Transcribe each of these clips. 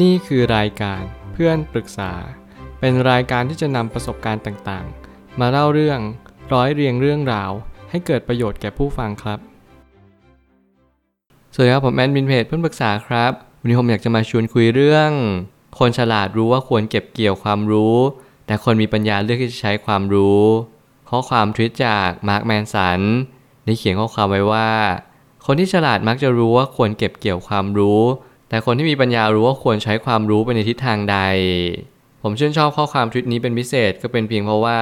นี่คือรายการเพื่อนปรึกษา เป็นรายการที่จะนำประสบการณ์ต่างๆ มาเล่าเรื่องร้อยเรียงเรื่องราว ให้เกิดประโยชน์แก่ผู้ฟังครับ สวัสดีครับผมแอดมินเพจเพื่อนปรึกษาครับ วันนี้ผมอยากจะมาชวนคุยเรื่อง คนฉลาดรู้ว่าควรเก็บเกี่ยวความรู้ แต่คนมีปัญญาเลือกที่จะใช้ความรู้ ข้อความทวิตจากมาร์คแมนสันได้เขียนข้อความไว้ว่า คนที่ฉลาดมักจะรู้ว่าควรเก็บเกี่ยวความรู้ แต่คนที่มีปัญญารู้ว่าควรใช้ความรู้ไปในทิศทางใด ผมชื่นชอบข้อความทวิตนี้เป็นพิเศษก็เป็นเพียงเพราะว่า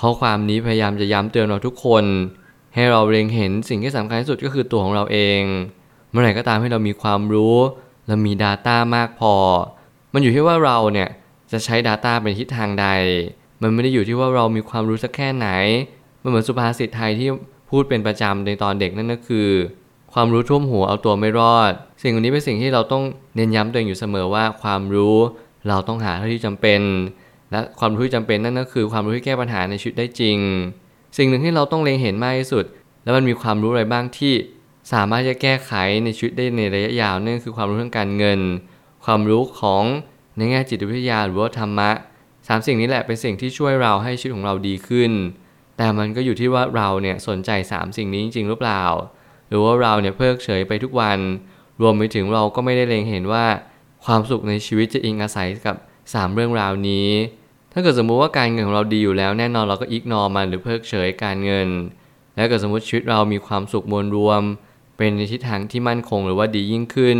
ข้อความนี้พยายามจะย้ำเตือนเราทุกคน ให้เราเล็งเห็นสิ่งที่สำคัญที่สุดก็คือตัวของเราเอง เมื่อไหร่ก็ตามให้เรามีความรู้ และมี Data มากพอ มันอยู่ที่ว่าเราเนี่ยจะใช้ Data เป็นทิศทางใด มันไม่ได้อยู่ที่ว่าเรามีความรู้สักแค่ไหน มันเหมือนสุภาษิตไทยที่พูดเป็นประจำในตอนเด็กนั่นก็คือ ความรู้ท่วมหัวเอาตัวไม่รอด สิ่งนี้เป็นสิ่งที่เราต้องเน้นย้ำตัวเองอยู่เสมอว่าความรู้เราต้องหาเท่าที่จำเป็น และความรู้ที่จำเป็นนั่นก็คือความรู้ที่แก้ปัญหาในชีวิตได้จริง สิ่งหนึ่งที่เราต้องเล็งเห็นมากที่สุด แล้วมันมีความรู้อะไรบ้างที่ สามารถจะแก้ไขในชีวิตได้ในระยะยาวนั่นคือความรู้เรื่องการเงิน ความรู้ของในแง่จิตวิทยาหรือว่าธรรมะสามสิ่งนี้แหละเป็นสิ่งที่ช่วยเราให้ชีวิตของเราดีขึ้น แต่มันก็อยู่ที่ว่าเราเนี่ยสนใจ 3 สิ่งนี้จริง ๆ หรือเปล่า หรือว่าเราเนี่ยเพิกเฉยไปทุกวัน รวมไปถึงเราก็ไม่ได้เล็งเห็นว่า ความสุขในชีวิตจะอิงอาศัยกับ 3 เรื่องราวนี้ ถ้าเกิดสมมุติว่าการเงินของเราดีอยู่แล้วแน่นอนเราก็อิกนอมันหรือเพิกเฉยการเงิน แล้วเกิดสมมติชีวิตเรามีความสุขมวลรวม เป็นในทิศทางที่มั่นคงหรือว่าดียิ่งขึ้น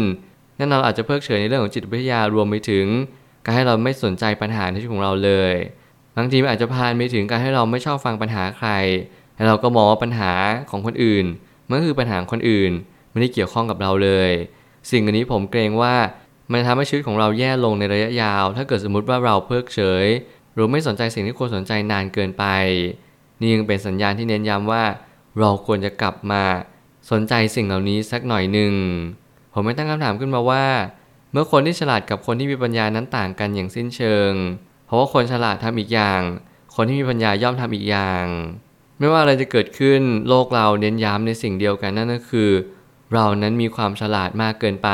แน่นอนอาจจะเพิกเฉยในเรื่องของจิตวิทยารวมไปถึง การให้เราไม่สนใจปัญหาในชีวิตของเราเลยบางทีอาจจะพานไปถึงการให้เราไม่ชอบฟังปัญหาใคร แล้วเราก็มองว่าปัญหาของคนอื่น มันคือปัญหาคนอื่น ไม่ได้เกี่ยวข้องกับเราเลย สิ่งอันนี้ผมเกรงว่ามันทำให้ชีวิตของเราแย่ลงในระยะยาว ถ้าเกิดสมมติว่าเราเพิกเฉย หรือไม่สนใจสิ่งที่ควรสนใจนานเกินไป นี่ยังเป็นสัญญาณที่เน้นย้ำว่า เราควรจะกลับมาสนใจสิ่งเหล่านี้สักหน่อยหนึ่ง ผมไม่ตั้งคำถามขึ้นมาว่า เมื่อคนที่ฉลาดกับคนที่มีปัญญานั้นต่างกันอย่างสิ้นเชิง เพราะว่าคนฉลาดทำอีกอย่าง คนที่มีปัญญาย่อมทำอีกอย่าง ไม่ว่าอะไรจะเกิดขึ้นโลกเราเน้นย้ำในสิ่งเดียวกันนั่นก็คือ เรานั้นมีความฉลาดมากเกินไป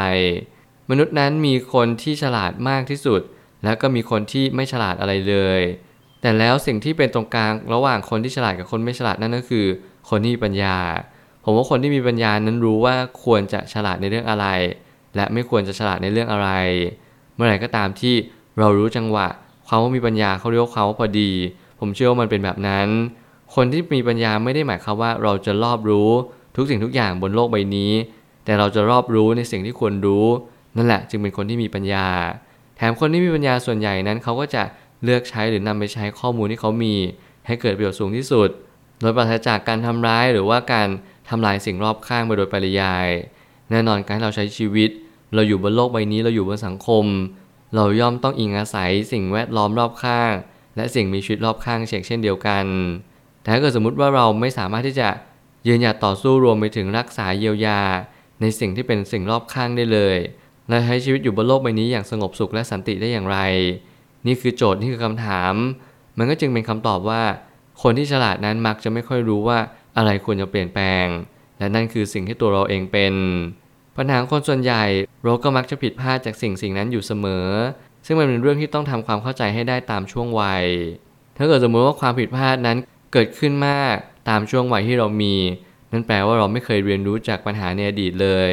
มนุษย์นั้นมีคนที่ฉลาดมากที่สุด แล้วก็มีคนที่ไม่ฉลาดอะไรเลย แต่แล้วสิ่งที่เป็นตรงกลางระหว่างคนที่ฉลาดกับคนไม่ฉลาดนั่นก็คือ คนที่มีปัญญา ผมว่าคนที่มีปัญญานั้นรู้ว่าควรจะฉลาดในเรื่องอะไร และไม่ควรจะฉลาดในเรื่องอะไร เมื่อไหร่ก็ตามที่เรารู้จังหวะความว่ามีปัญญาเขาเรียกว่าความว่าพอดี ผมเชื่อว่ามันเป็นแบบนั้น คนที่มีปัญญาไม่ได้หมายความว่าเราจะรอบรู้ทุกสิ่งทุกอย่างบนโลกใบนี้ แต่เราจะรอบรู้ในสิ่งที่ควรรู้ นั่นแหละจึงเป็นคนที่มีปัญญา แถมคนที่มีปัญญาส่วนใหญ่นั้นเขาก็จะเลือกใช้หรือนำไปใช้ข้อมูลที่เขามี ให้เกิดประโยชน์สูงที่สุด โดยปราศจากการทำร้ายหรือว่าการทำลายสิ่งรอบข้างไปโดยปริยาย แน่นอนการที่เราใช้ชีวิต เราอยู่บนโลกใบนี้เราอยู่บนสังคม เราย่อมต้องอิงอาศัยสิ่งแวดล้อมรอบข้าง และสิ่งมีชีวิตรอบข้างเช่นเดียวกัน แต่ถ้าเกิดสมมติว่าเราไม่สามารถที่จะยืนหยัดต่อสู้รวมไปถึงรักษาเยียวยา ในสิ่งที่เป็นสิ่งรอบข้างได้เลยและใช้ชีวิตอยู่บนโลกใบนี้อย่างสงบสุขและสันติได้อย่างไร นี่คือโจทย์นี่คือคำถาม มันก็จึงเป็นคำตอบว่า คนที่ฉลาดนั้นมักจะไม่ค่อยรู้ว่าอะไรควรจะเปลี่ยนแปลง และนั่นคือสิ่งที่ตัวเราเองเป็นปัญหาคนส่วนใหญ่เราก็มักจะผิดพลาดจากสิ่งสิ่งนั้นอยู่เสมอ ซึ่งมันเป็นเรื่องที่ต้องทำความเข้าใจให้ได้ตามช่วงวัย ถ้าเกิดสมมติว่าความผิดพลาดนั้น เกิดขึ้นมากตามช่วงวัยที่เรามี นั่นแปลว่าเราไม่เคยเรียนรู้จากปัญหาในอดีตเลย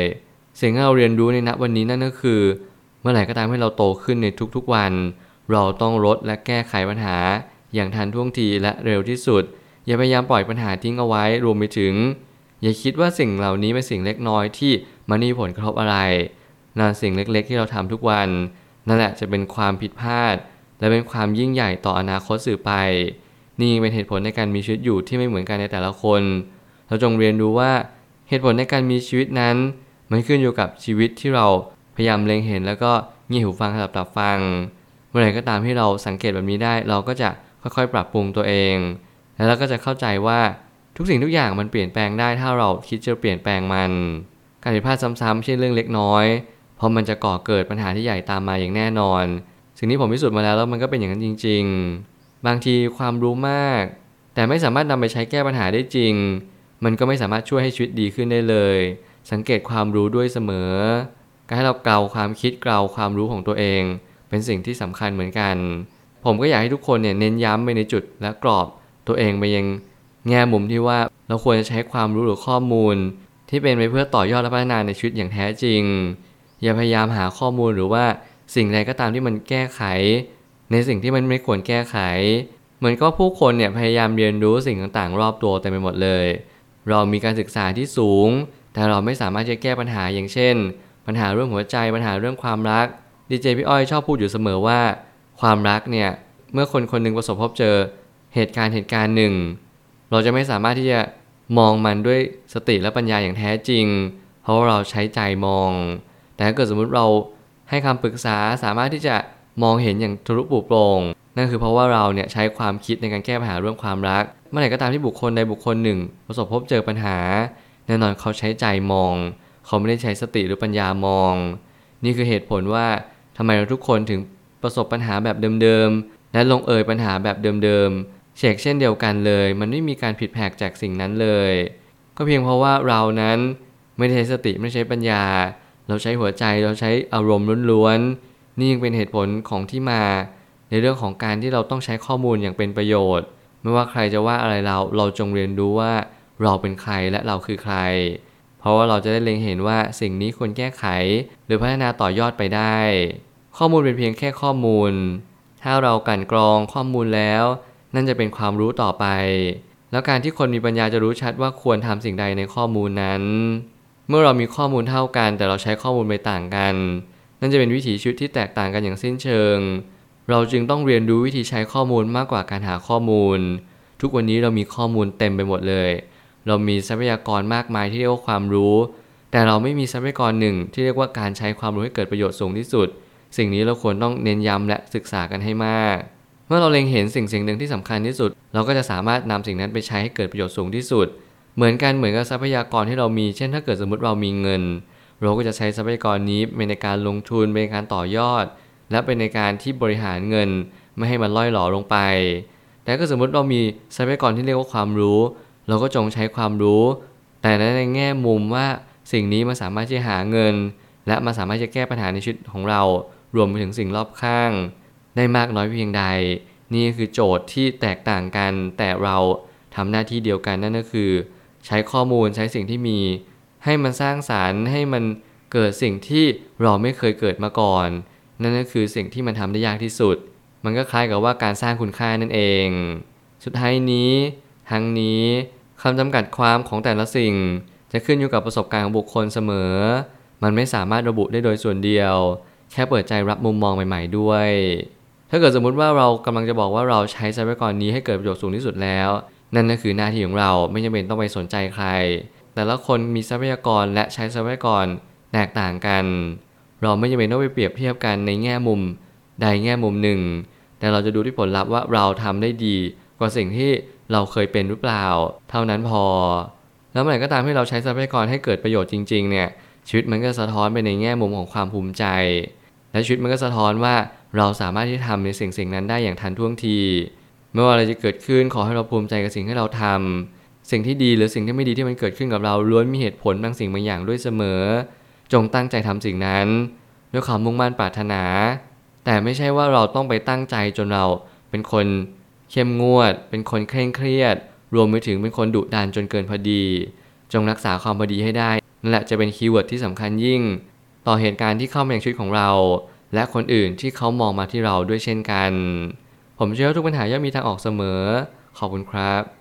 สิ่งที่เราเรียนรู้ในณวันนี้นั่นก็คือ เมื่อไหร่ก็ตามให้เราโตขึ้นในทุกๆวัน เราต้องลดและแก้ไขปัญหา อย่างทันท่วงทีและเร็วที่สุด อย่าพยายามปล่อยปัญหาทิ้งเอาไว้รวมไปถึง อย่าคิดว่าสิ่งเหล่านี้เป็นสิ่งเล็กน้อยที่มันมีผลกระทบอะไรนั่นสิ่งเล็กๆ ที่เราทำทุกวัน นั่นแหละจะเป็นความผิดพลาด และเป็นความยิ่งใหญ่ต่ออนาคตสื่อไป นี่เป็นเหตุผลในการมีชีวิตอยู่ที่ไม่เหมือนกันในแต่ละคน เราจงเรียนรู้ว่าเหตุผลในการมีชีวิตนั้น มันขึ้นอยู่กับชีวิตที่เราพยายามเล็งเห็นแล้วก็เงี่ยหูฟังสลับตับฟัง เมื่อไหร่ก็ตามที่เราสังเกตแบบนี้ได้ เราก็จะค่อยๆ ปรับปรุงตัวเอง แล้วเราก็จะเข้าใจว่าทุกสิ่งทุกอย่างมันเปลี่ยนแปลงได้ถ้าเราคิดจะเปลี่ยนแปลงมัน การผิดพลาดซ้ำๆไม่ใช่เรื่องเล็กน้อย เพราะมันจะก่อเกิดปัญหาที่ใหญ่ตามมาอย่างแน่นอน สิ่งนี้ผมพิสูจน์มาแล้วแล้วมันก็เป็นอย่างนั้นจริง ๆ บางทีความรู้มาก แต่ไม่สามารถนำไปใช้แก้ปัญหาได้จริง มันก็ไม่สามารถช่วยให้ชีวิตดีขึ้นได้เลย สังเกตความรู้ด้วยเสมอ การให้เราเกลาความคิดเกลาความรู้ของตัวเอง เป็นสิ่งที่สำคัญเหมือนกัน ผมก็อยากให้ทุกคนเนี่ยเน้นย้ำไปในจุดและกรอบตัวเองไปยังแง่มุมที่ว่าเราควรจะใช้ความรู้หรือข้อมูล ที่เป็นไปเพื่อต่อยอดและพัฒนาในชีวิตอย่างแท้จริง อย่าพยายามหาข้อมูลหรือว่าสิ่งใดก็ตามที่มันแก้ไข ในสิ่งที่มันไม่ควรแก้ไข เหมือนก็ผู้คนเนี่ยพยายามเรียนรู้สิ่งต่างๆ รอบตัวเต็มไปหมดเลย เรามีการศึกษาที่สูง แต่เราไม่สามารถจะแก้ปัญหาอย่างเช่น ปัญหาเรื่องหัวใจปัญหาเรื่องความรักดีเจพี่อ้อยชอบพูดอยู่เสมอว่า ความรักเนี่ยเมื่อคนคนหนึ่งประสบพบเจอเหตุการณ์เหตุการณ์หนึ่ง เราจะไม่สามารถที่จะมองมันด้วยสติและปัญญาอย่างแท้จริง เพราะว่าเราใช้ใจมอง แต่ถ้าเกิดสมมุติเราให้คำปรึกษาสามารถที่จะ มองเห็นอย่างทะลุปลุโปร่งนั่นคือเพราะว่าเราเนี่ยใช้ความคิดในการแก้ปัญหาเรื่องความรัก เมื่อไหร่ก็ตามที่บุคคลใดบุคคลหนึ่ง ประสบพบเจอปัญหา แน่นอนเขาใช้ใจมอง เขาไม่ได้ใช้สติหรือปัญญามอง นี่คือเหตุผลว่าทำไมเราทุกคนถึงประสบปัญหาแบบเดิมๆ และลงเอยปัญหาแบบเดิมๆเชกเช่นเดียวกันเลย มันไม่มีการผิดแผกจากสิ่งนั้นเลย ก็เพียงเพราะว่าเรานั้นไม่ได้ใช้สติไม่ใช้ปัญญา เราใช้หัวใจเราใช้อารมณ์ล้วนๆ นี่ยังเป็นเหตุผลของที่มา ในเรื่องของการที่เราต้องใช้ข้อมูลอย่างเป็นประโยชน์ ไม่ว่าใครจะว่าอะไรเราเราจงเรียนรู้ว่าเราเป็นใครและเราคือใคร เพราะว่าเราจะได้เล็งเห็นว่าสิ่งนี้ควรแก้ไข หรือพัฒนาต่อยอดไปได้ ข้อมูลเป็นเพียงแค่ข้อมูล ถ้าเรากันกรองข้อมูลแล้ว นั่นจะเป็นความรู้ต่อไป แล้วการที่คนมีปัญญาจะรู้ชัดว่าควรทำสิ่งใดในข้อมูลนั้น เมื่อเรามีข้อมูลเท่ากัน แต่เราใช้ข้อมูลไปต่างกัน นั่นจะเป็นวิถีชีวิตที่แตกต่างกันอย่างสิ้นเชิง เราจึงต้องเรียนรู้วิธีใช้ข้อมูลมากกว่าการหาข้อมูล ทุกวันนี้เรามีข้อมูลเต็มไปหมดเลย เรามีทรัพยากรมากมายที่เรียกว่าความรู้ แต่เราไม่มีทรัพยากรหนึ่งที่เรียกว่าการใช้ความรู้ให้เกิดประโยชน์สูงที่สุด สิ่งนี้เราควรต้องเน้นย้ำและศึกษากันให้มาก เมื่อเราเล็งเห็นสิ่งสิ่งหนึ่งที่สำคัญที่สุด เราก็จะสามารถนำสิ่งนั้นไปใช้ให้เกิดประโยชน์สูงที่สุด เหมือนกันเหมือนกับทรัพยากรที่เรามี เช่น ถ้าเกิดสมมติเรามีเงิน เราก็จะใช้ทรัพยากรนี้เป็นในการลงทุนเป็นการต่อยอด และเป็นในการที่บริหารเงินไม่ให้มันล่อยหลอลงไป แต่ก็สมมติเรามีทรัพยากรที่เรียกว่าความรู้ เราก็จงใช้ความรู้ แต่ในแง่มุมว่าสิ่งนี้มันสามารถที่จะหาเงิน และมันสามารถจะแก้ปัญหาในชีวิตของเรา รวมไปถึงสิ่งรอบข้าง ได้มากน้อยเพียงใด นี่คือโจทย์ที่แตกต่างกัน แต่เราทำหน้าที่เดียวกันนั่นก็คือ ใช้ข้อมูลใช้สิ่งที่มี ให้มันสร้างสารรค์ให้มันเกิดสิ่งที่เราไม่เคยเกิดมาก่อน นั่นก็คือสิ่งที่มันทำได้ยากที่สุด มันก็คล้ายกับว่าการสร้างคุณค่านั่นเอง สุดท้ายนี้ทั้งนี้คำจำกัดความของแต่ละสิ่ง จะขึ้นอยู่กับประสบการณ์ของบุคคลเสมอ มันไม่สามารถระบุได้โดยส่วนเดียว แค่เปิดใจรับมุมมองใหม่ ๆ ด้วย ถ้าเกิดสมมุติว่าเรากำลังจะบอกว่าเราใช้ทรัพยากรนี้ให้เกิดประโยชน์สูงที่สุดแล้ว นั่นก็คือหน้าที่ของเราไม่จำเป็นต้องไปสนใจใคร แต่ละคนมีทรัพยากรและใช้ทรัพยากรแตกต่างกัน เราไม่จำเป็นต้องไปเปรียบเทียบกันในแง่มุมใดแง่มุมหนึ่ง แต่เราจะดูที่ผลลัพธ์ว่าเราทำได้ดี กว่าสิ่งที่เราเคยเป็นหรือเปล่า เท่านั้นพอ แล้วเมื่อไหร่ก็ตามที่เราใช้ทรัพยากรให้เกิดประโยชน์จริง ๆ เนี่ยชีวิตมันก็สะท้อนไปในแง่มุมของความภูมิใจ และชีวิตมันก็สะท้อนว่าเราสามารถที่จะทำในสิ่งสิ่งนั้นได้อย่างทันท่วงที ไม่ว่าอะไรจะเกิดขึ้นขอให้เราภูมิใจกับสิ่งที่เราทำ สิ่งที่ดีหรือสิ่งที่ไม่ดีที่มันเกิดขึ้นกับเราล้วนมีเหตุผลบางสิ่งบางอย่างด้วยเสมอ จงตั้งใจทำสิ่งนั้น ด้วยความมุ่งมั่นปรารถนา แต่ไม่ใช่ว่าเราต้องไปตั้งใจจนเราเป็นคนเข้มงวด เป็นคนเคร่งเครียด รวมไปถึงเป็นคนดุดันจนเกินพอดี จงรักษาความพอดีให้ได้นั่นแหละจะเป็น keyword ที่สำคัญยิ่ง ต่อเหตุการณ์ที่เข้ามาในชีวิตของเรา และคนอื่นที่เขามองมาที่เราด้วยเช่นกัน ผมเชื่อว่าทุกปัญหาย่อมมีทางออกเสมอ ขอบคุณครับ